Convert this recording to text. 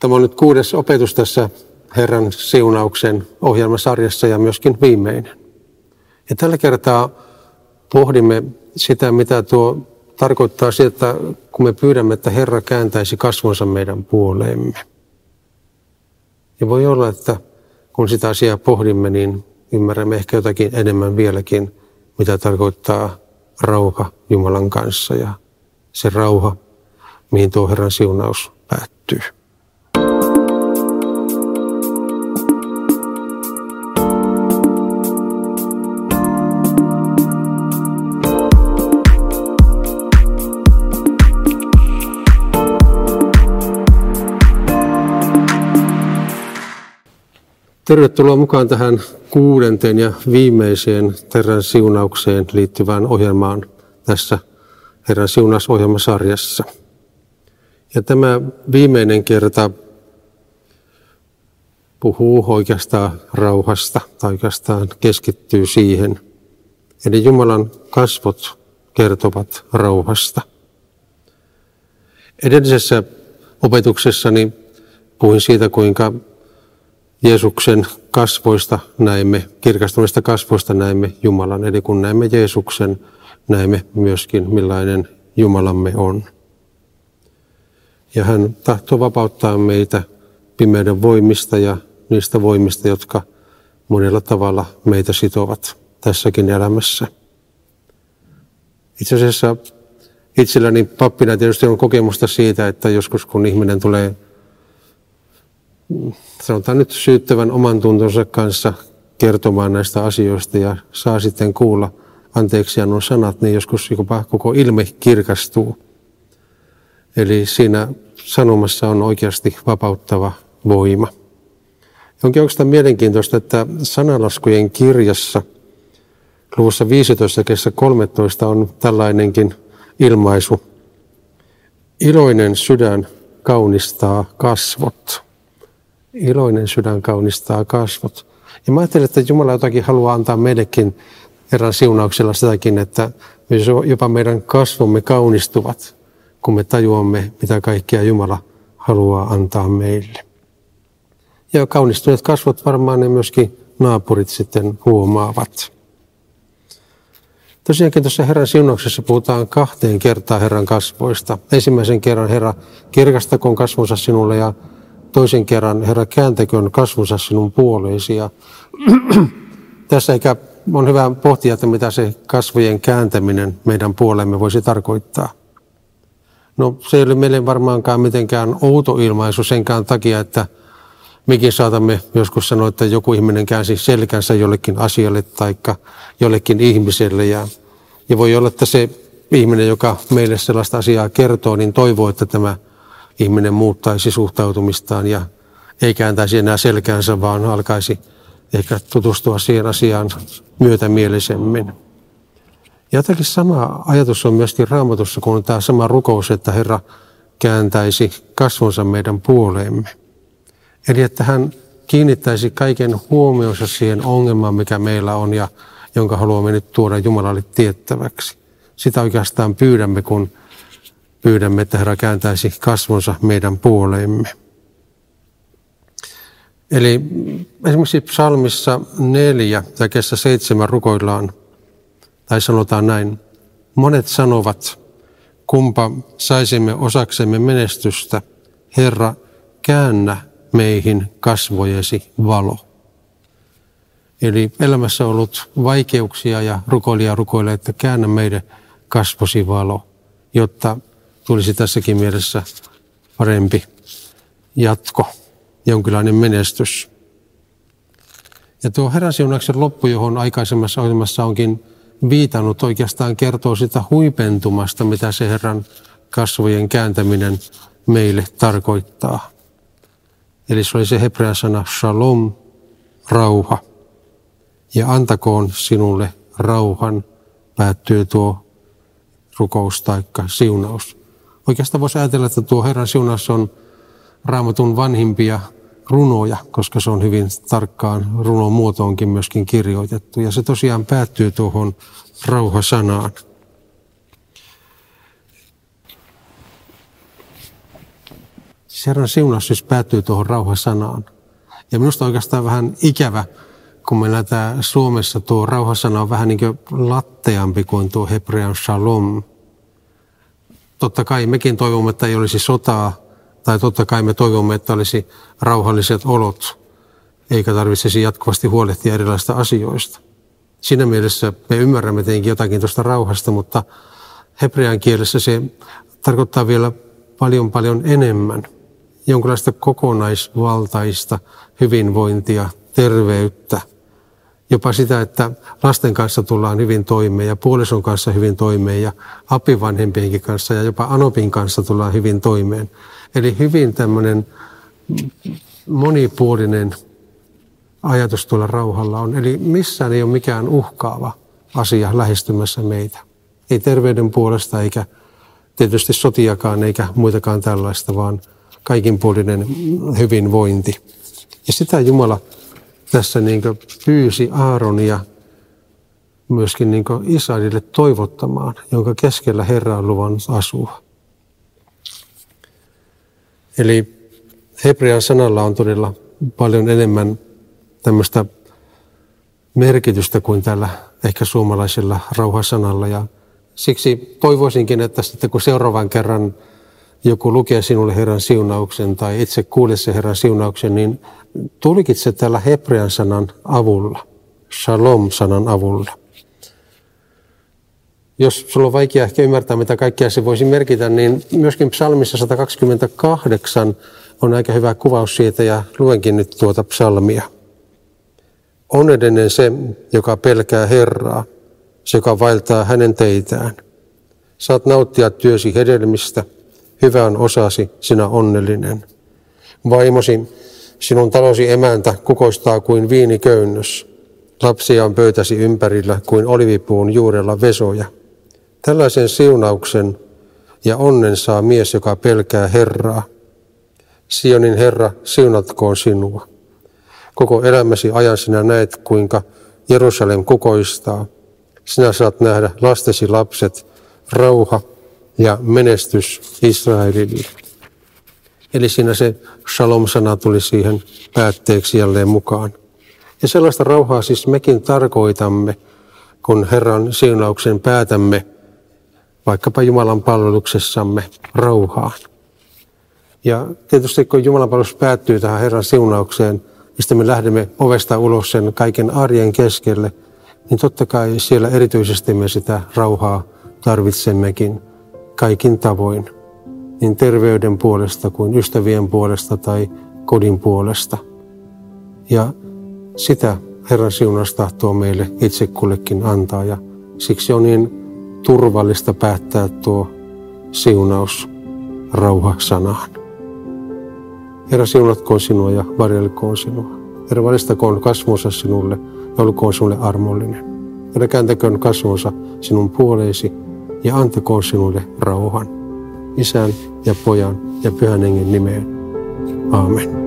Tämä on nyt kuudes opetus tässä Herran siunauksen ohjelmasarjassa ja myöskin viimeinen. Ja tällä kertaa pohdimme sitä, mitä tuo tarkoittaa sitä, että kun me pyydämme, että Herra kääntäisi kasvonsa meidän puoleemme. Ja voi olla, että kun sitä asiaa pohdimme, niin ymmärrämme ehkä jotakin enemmän vieläkin, mitä tarkoittaa rauha Jumalan kanssa ja se rauha, mihin tuo Herran siunaus päättyy. Tervetuloa mukaan tähän kuudenteen ja viimeiseen Herran siunaukseen liittyvään ohjelmaan tässä Herran siunausohjelmasarjassa. Ja tämä viimeinen kerta puhuu oikeastaan rauhasta tai oikeastaan keskittyy siihen. Eli Jumalan kasvot kertovat rauhasta. Edellisessä opetuksessani puhuin siitä, kuinka Jeesuksen kasvoista näemme, kirkastuneista kasvoista näemme Jumalan. Eli kun näemme Jeesuksen, näemme myöskin millainen Jumalamme on. Ja hän tahtoo vapauttaa meitä pimeyden voimista ja niistä voimista, jotka monella tavalla meitä sitovat tässäkin elämässä. Itse asiassa itselläni pappina tietysti on kokemusta siitä, että joskus kun ihminen tulee sanotaan nyt syyttävän oman tuntonsa kanssa kertomaan näistä asioista ja saa sitten kuulla anteeksi nuo sanat, niin joskus jopa koko ilme kirkastuu. Eli siinä sanomassa on oikeasti vapauttava voima. Onkin oikeastaan mielenkiintoista, että sanalaskujen kirjassa luvussa 15 kesä 13 on tällainenkin ilmaisu. Iloinen sydän kaunistaa kasvot iloinen sydän kaunistaa kasvot. Ja mä ajattelen, että Jumala jotakin haluaa antaa meillekin erään siunauksella sitäkin, että jopa meidän kasvomme kaunistuvat, kun me tajuamme, mitä kaikkea Jumala haluaa antaa meille. Ja kaunistuneet kasvot varmaan ne myöskin naapurit sitten huomaavat. Tosiaankin tuossa Herran siunauksessa puhutaan kahteen kertaan Herran kasvoista. Ensimmäisen kerran Herra kirkastakoon kasvonsa sinulle ja toisen kerran, Herra, kääntäköön kasvunsa sinun puoleesi. Ja tässä eikä on hyvä pohtia, että mitä se kasvojen kääntäminen meidän puolemme voisi tarkoittaa. No se ei ole meille varmaankaan mitenkään outo ilmaisu senkään takia, että mekin saatamme joskus sanoa, että joku ihminen käänsi selkänsä jollekin asialle tai jollekin ihmiselle. Ja, ja voi olla, että se ihminen, joka meille sellaista asiaa kertoo, niin toivoo, että tämä – ihminen muuttaisi suhtautumistaan ja ei kääntäisi enää selkäänsä, vaan alkaisi ehkä tutustua siihen asiaan myötämielisemmin. Jotenkin sama ajatus on myöskin raamatussa, kun on tämä sama rukous, että Herra kääntäisi kasvonsa meidän puoleemme. Eli että hän kiinnittäisi kaiken huomionsa siihen ongelmaan, mikä meillä on ja jonka haluamme nyt tuoda Jumalalle tiettäväksi. Sitä oikeastaan pyydämme, kun pyydämme, että Herra kääntäisi kasvonsa meidän puoleemme. Eli esimerkiksi psalmissa neljä ja kesä seitsemän rukoillaan, tai sanotaan näin, monet sanovat, kumpa saisimme osaksemme menestystä, Herra, käännä meihin kasvojesi valo. Eli elämässä on ollut vaikeuksia ja rukoilija rukoilee, että käännä meidän kasvosi valo, jotta tulisi tässäkin mielessä parempi jatko, jonkinlainen menestys. Ja tuo heräsiunaksen loppu, johon aikaisemmassa ohjelmassa onkin viitannut, oikeastaan kertoo sitä huipentumasta, mitä se Herran kasvojen kääntäminen meille tarkoittaa. Eli se oli se hebrean sana shalom, rauha. Ja antakoon sinulle rauhan, päättyy tuo rukous tai siunaus. Oikeastaan voisi ajatella, että tuo Herran siunaus on raamatun vanhimpia runoja, koska se on hyvin tarkkaan runon muotoonkin myöskin kirjoitettu. Ja se tosiaan päättyy tuohon rauhasanaan. Herran siunaus siis päättyy tuohon rauhasanaan. Ja minusta oikeastaan vähän ikävä, kun meillä tämä Suomessa tuo rauhasana on vähän niin kuin latteampi kuin tuo hebrean shalom. Totta kai mekin toivomme, että ei olisi sotaa, tai totta kai me toivomme, että olisi rauhalliset olot, eikä tarvitsisi jatkuvasti huolehtia erilaisista asioista. Siinä mielessä me ymmärrämme tietenkin jotakin tuosta rauhasta, mutta hebrean kielessä se tarkoittaa vielä paljon paljon enemmän. Jonkinlaista kokonaisvaltaista hyvinvointia, terveyttä, jopa sitä, että lasten kanssa tullaan hyvin toimeen ja puolison kanssa hyvin toimeen ja apivanhempienkin kanssa ja jopa anopin kanssa tullaan hyvin toimeen. Eli hyvin tämmöinen monipuolinen ajatus tuolla rauhalla on. Eli missään ei ole mikään uhkaava asia lähestymässä meitä. Ei terveyden puolesta eikä tietysti sotiakaan eikä muitakaan tällaista, vaan kaikinpuolinen hyvinvointi. Ja sitä Jumala tässä niin pyysi Aaronia myöskin niin Israelille toivottamaan, jonka keskellä Herra on luvannut asua. Eli hebrean sanalla on todella paljon enemmän tämmöistä merkitystä kuin tällä ehkä suomalaisella rauhasanalla. Ja siksi toivoisinkin, että sitten kun seuraavan kerran joku lukee sinulle Herran siunauksen tai itse kuulet se Herran siunauksen, niin tulkitse tällä hebrean sanan avulla, shalom-sanan avulla. Jos sulla on vaikea ehkä ymmärtää, mitä kaikkea se voisi merkitä, niin myöskin psalmissa 128 on aika hyvä kuvaus siitä ja luenkin nyt tuota psalmia. Onnellinen se, joka pelkää Herraa, se, joka vaeltaa hänen teitään. Saat nauttia työsi hedelmistä, hyvä on osasi, sinä onnellinen. Vaimosi, sinun talosi emäntä kukoistaa kuin viiniköynnös. Lapsia on pöytäsi ympärillä kuin olivipuun juurella vesoja. Tällaisen siunauksen ja onnen saa mies, joka pelkää Herraa. Sionin Herra, siunatkoon sinua. Koko elämäsi ajan sinä näet, kuinka Jerusalem kukoistaa. Sinä saat nähdä lastesi lapset, rauha ja menestys Israelille. Eli siinä se shalom-sana tuli siihen päätteeksi jälleen mukaan. Ja sellaista rauhaa siis mekin tarkoitamme, kun Herran siunauksen päätämme vaikkapa Jumalan palveluksessamme rauhaan. Ja tietysti kun Jumalan palvelus päättyy tähän Herran siunaukseen, mistä me lähdemme ovesta ulos sen kaiken arjen keskelle, niin totta kai siellä erityisesti me sitä rauhaa tarvitsemmekin kaikin tavoin, niin terveyden puolesta kuin ystävien puolesta tai kodin puolesta. Ja sitä Herran siunaus tahtoo meille itse kullekin antaa ja siksi on niin turvallista päättää tuo siunaus rauha-sanaan. Herra siunatkoon sinua ja varjelkoon sinua. Herra valistakoon kasvonsa sinulle ja olkoon sinulle armollinen. Herra kääntäköön kasvonsa sinun puoleesi ja antakoon sinulle rauhan. Isän ja pojan ja pyhän hengen nimeen. Aamen.